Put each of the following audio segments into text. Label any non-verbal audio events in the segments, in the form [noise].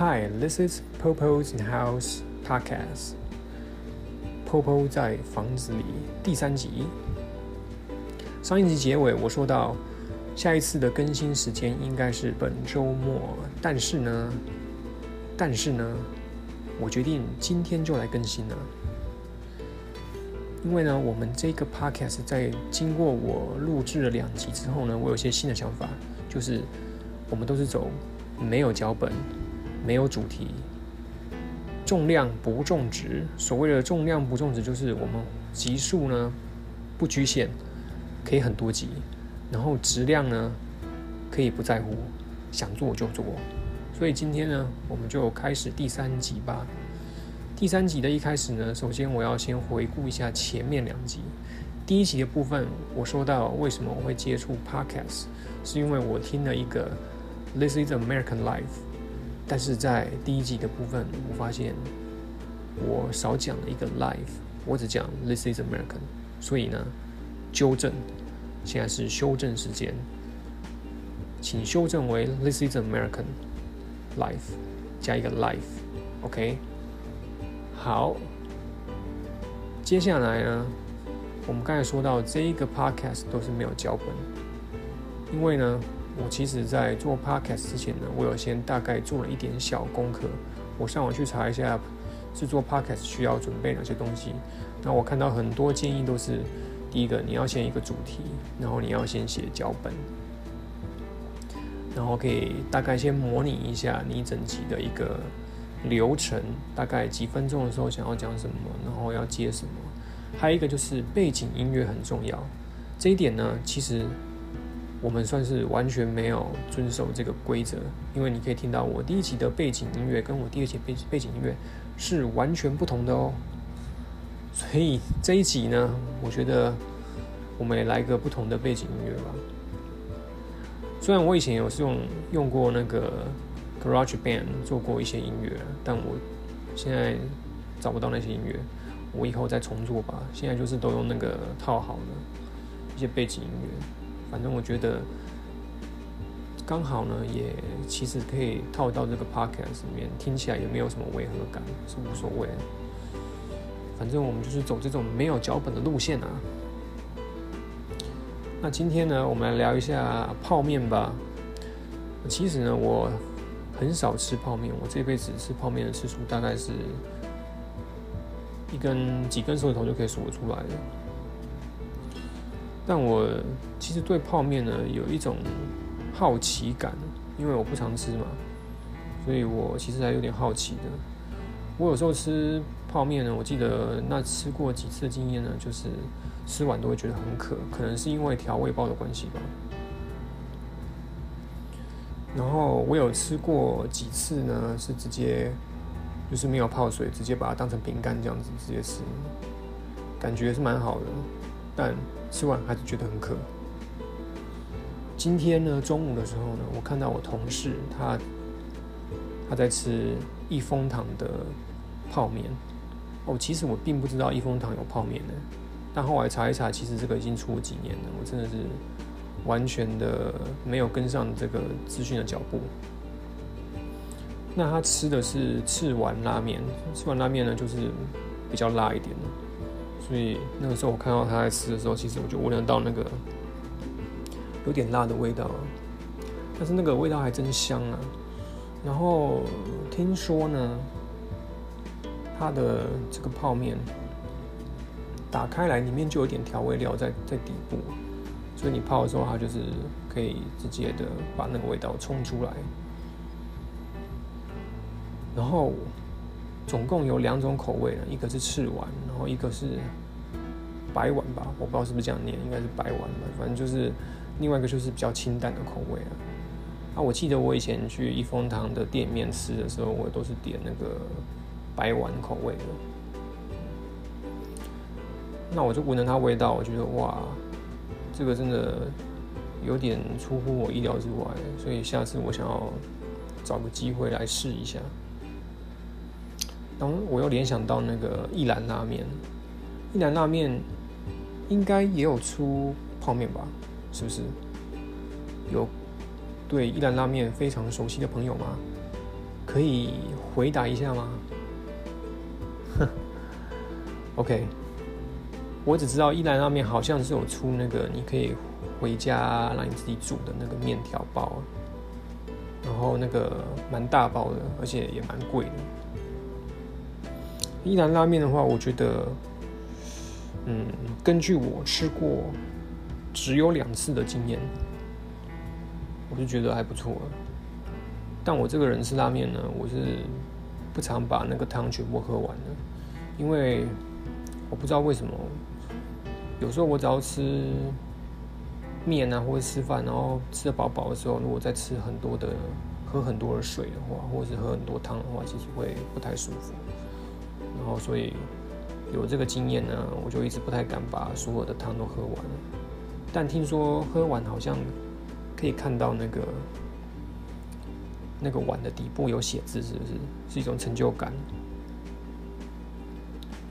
Hi, this is Popo's House Podcast. Popo 在房子里第三集。上一集结尾我说到，下一次的更新时间应该是本周末，但是呢，但是呢，我决定今天就来更新了。因为呢，我们这个 podcast 在经过我录制了两集之后呢，我有些新的想法，就是我们都是走没有脚本、没有主题、重量不重值。所谓的重量不重值，就是我们集数呢不局限，可以很多集，然后质量呢可以不在乎，想做就做。所以今天呢，我们就开始第三集吧。第三集的一开始呢，首先我要先回顾一下前面两集。第一集的部分，我说到为什么我会接触 podcast，是因为我听了一个《This Is American Life》，但是在第一集的部分，我发现我少讲了一个 life，我只讲 This Is American，所以呢，纠正，现在是修正时间，请修正为 This Is American Life，加一个 life，OK。好，接下来呢，我们刚才说到这一个 podcast 都是没有脚本，因为呢，我其实在做 podcast 之前呢，我有先大概做了一点小功课，我上网去查一下制作 podcast 需要准备哪些东西。那我看到很多建议都是，第一个你要先一个主题，然后你要先写脚本，然后可以大概先模拟一下你整集的一个。流程大概几分钟的时候想要讲什么，然后要接什么，还有一个就是背景音乐很重要。这一点呢，其实我们算是完全没有遵守这个规则，因为你可以听到我第一集的背景音乐跟我第二集背背景音乐是完全不同的哦。所以这一集呢，我觉得我们也来个不同的背景音乐吧。虽然我以前有是用用过那个。Garage Band 做过一些音乐，但我现在找不到那些音乐，我以后再重做吧。现在就是都用那个套好的一些背景音乐，反正我觉得刚好呢，也其实可以套到这个 Podcast 里面，听起来也没有什么违和感，是无所谓。反正我们就是走这种没有脚本的路线啊。那今天呢，我们来聊一下泡面吧。其实呢，我。很少吃泡面，我这辈子吃泡面的次数大概是一根几根手指头就可以数得出来的。但我其实对泡面呢有一种好奇感，因为我不常吃嘛，所以我其实还有点好奇的。我有时候吃泡面呢，我记得那吃过几次的经验呢，就是吃完都会觉得很渴，可能是因为调味包的关系吧。然后我有吃过几次呢，是直接就是没有泡水，直接把它当成饼干这样子直接吃，感觉是蛮好的，但吃完还是觉得很渴。今天呢，中午的时候呢，我看到我同事他他在吃益丰堂的泡面，哦，其实我并不知道益丰堂有泡面的，但后来查一查，其实这个已经出了几年了，我真的是。完全的没有跟上这个资讯的脚步。那他吃的是赤丸拉面，赤丸拉面呢就是比较辣一点的，所以那个时候我看到他在吃的时候，其实我就闻得到那个有点辣的味道，但是那个味道还真香啊。然后听说呢，他的这个泡面打开来里面就有点调味料在在底部。所以你泡的时候，它就是可以直接的把那个味道冲出来。然后总共有两种口味一个是赤丸，然后一个是白丸吧，我不知道是不是这样念，应该是白丸吧。反正就是另外一个就是比较清淡的口味啊。啊，我记得我以前去益丰堂的店面吃的时候，我都是点那个白丸口味的。那我就闻着它味道，我觉得哇。这个真的有点出乎我意料之外，所以下次我想要找个机会来试一下。当我又联想到那个一兰拉面，一兰拉面应该也有出泡面吧？是不是？有对一兰拉面非常熟悉的朋友吗？可以回答一下吗？哼，[laughs] OK，我只知道一兰拉面好像是有出那个你可以回家让你自己煮的那个面条包，然后那个蛮大包的，而且也蛮贵的。一兰拉面的话，我觉得，嗯，根据我吃过只有两次的经验，我就觉得还不错。但我这个人吃拉面呢，我是不常把那个汤全部喝完的，因为我不知道为什么，有时候我只要吃面啊，或者吃饭，然后吃的饱饱的时候，如果再吃很多的、喝很多的水的话，或者是喝很多汤的话，其实会不太舒服。然后，所以有这个经验呢，我就一直不太敢把所有的汤都喝完。但听说喝完好像可以看到那个那个碗的底部有写字，是不是？是一种成就感。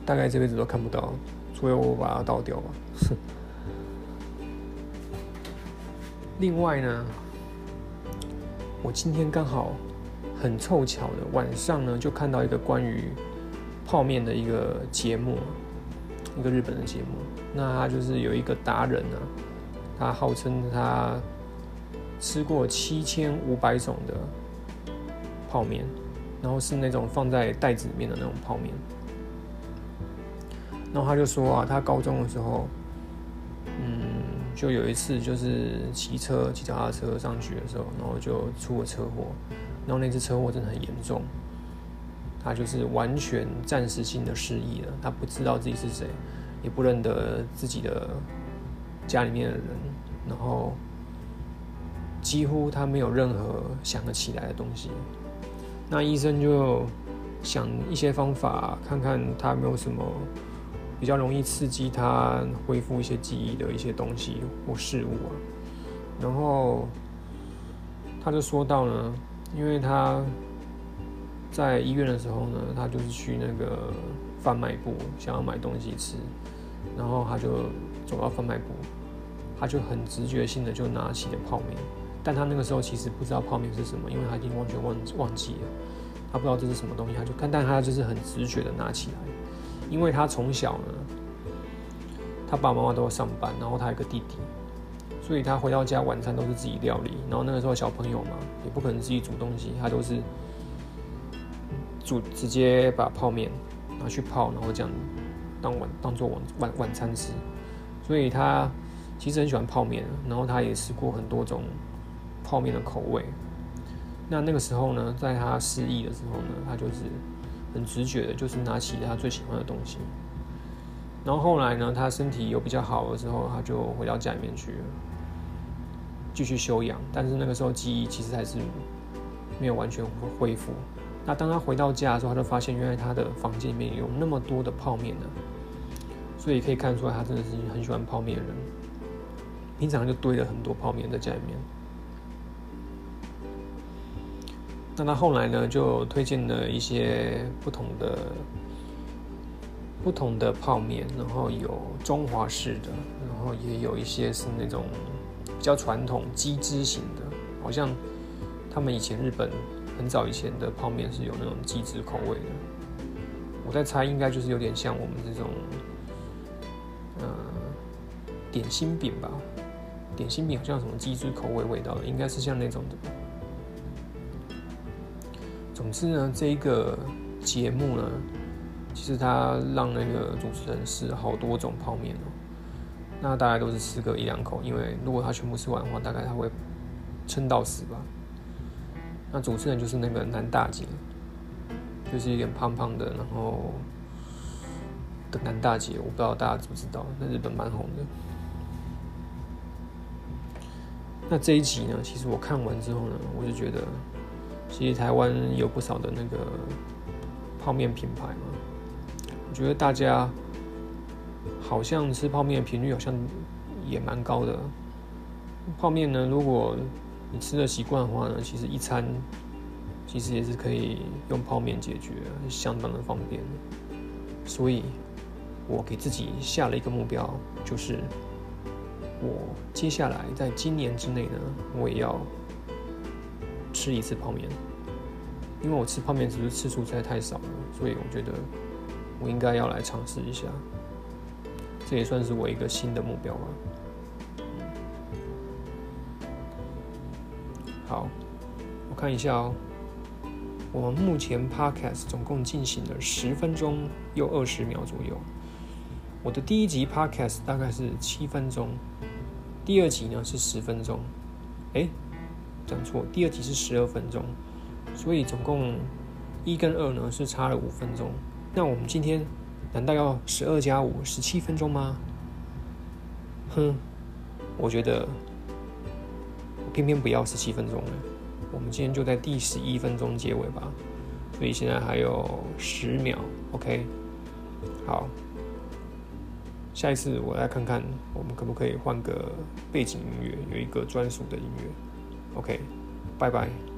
大概这辈子都看不到，除非我把它倒掉吧。哼 [laughs] 另外呢，我今天刚好很凑巧的晚上呢，就看到一个关于。泡面的一个节目，一个日本的节目。那他就是有一个达人啊，他号称他吃过七千五百种的泡面，然后是那种放在袋子里面的那种泡面。然后他就说啊，他高中的时候，嗯，就有一次就是骑车骑脚踏车上去的时候，然后就出了车祸，然后那次车祸真的很严重。他就是完全暂时性的失忆了，他不知道自己是谁，也不认得自己的家里面的人，然后几乎他没有任何想得起来的东西。那医生就想一些方法，看看他有没有什么比较容易刺激他恢复一些记忆的一些东西或事物啊。然后他就说到呢，因为他。在医院的时候呢，他就是去那个贩卖部，想要买东西吃，然后他就走到贩卖部，他就很直觉性的就拿起了泡面，但他那个时候其实不知道泡面是什么，因为他已经完全忘忘记了，他不知道这是什么东西，他就看，但他就是很直觉的拿起来，因为他从小呢，他爸爸妈妈都要上班，然后他有个弟弟，所以他回到家晚餐都是自己料理，然后那个时候小朋友嘛，也不可能自己煮东西，他都是。煮直接把泡面拿去泡，然后这样当晚当做晚晚晚餐吃。所以他其实很喜欢泡面，然后他也试过很多种泡面的口味。那那个时候呢，在他失忆的时候呢，他就是很直觉的，就是拿起他最喜欢的东西。然后后来呢，他身体有比较好的时候，他就回到家里面去继续休养。但是那个时候记忆其实还是没有完全恢复。那当他回到家的时候，他就发现原来他的房间里面有那么多的泡面呢，所以可以看出来他真的是很喜欢泡面的人。平常就堆了很多泡面在家里面。那他后来呢，就推荐了一些不同的、不同的泡面，然后有中华式的，然后也有一些是那种比较传统鸡汁型的，好像他们以前日本。很早以前的泡面是有那种鸡汁口味的，我在猜应该就是有点像我们这种，呃，点心饼吧。点心饼好像什么鸡汁口味味道的，应该是像那种的。总之呢，这一个节目呢，其实他让那个主持人试好多种泡面哦，那大概都是吃个一两口，因为如果他全部吃完的话，大概他会撑到死吧。那主持人就是那个男大姐，就是有点胖胖的，然后的男大姐，我不知道大家知不知道，在日本蛮红的。那这一集呢，其实我看完之后呢，我就觉得，其实台湾有不少的那个泡面品牌嘛，我觉得大家好像吃泡面频率好像也蛮高的。泡面呢，如果你吃的习惯的话呢，其实一餐其实也是可以用泡面解决，相当的方便。所以，我给自己下了一个目标，就是我接下来在今年之内呢，我也要吃一次泡面。因为我吃泡面只是次数实在太少了，所以我觉得我应该要来尝试一下，这也算是我一个新的目标吧。好，我看一下哦。我们目前 podcast 总共进行了十分钟又二十秒左右。我的第一集 podcast 大概是七分钟，第二集呢是十分钟。哎，讲错，第二集是十二分钟。所以总共一跟二呢是差了五分钟。那我们今天难道要十二加五十七分钟吗？哼，我觉得。偏偏不要十七分钟了，我们今天就在第十一分钟结尾吧。所以现在还有十秒，OK。好，下一次我来看看，我们可不可以换个背景音乐，有一个专属的音乐。OK，拜拜。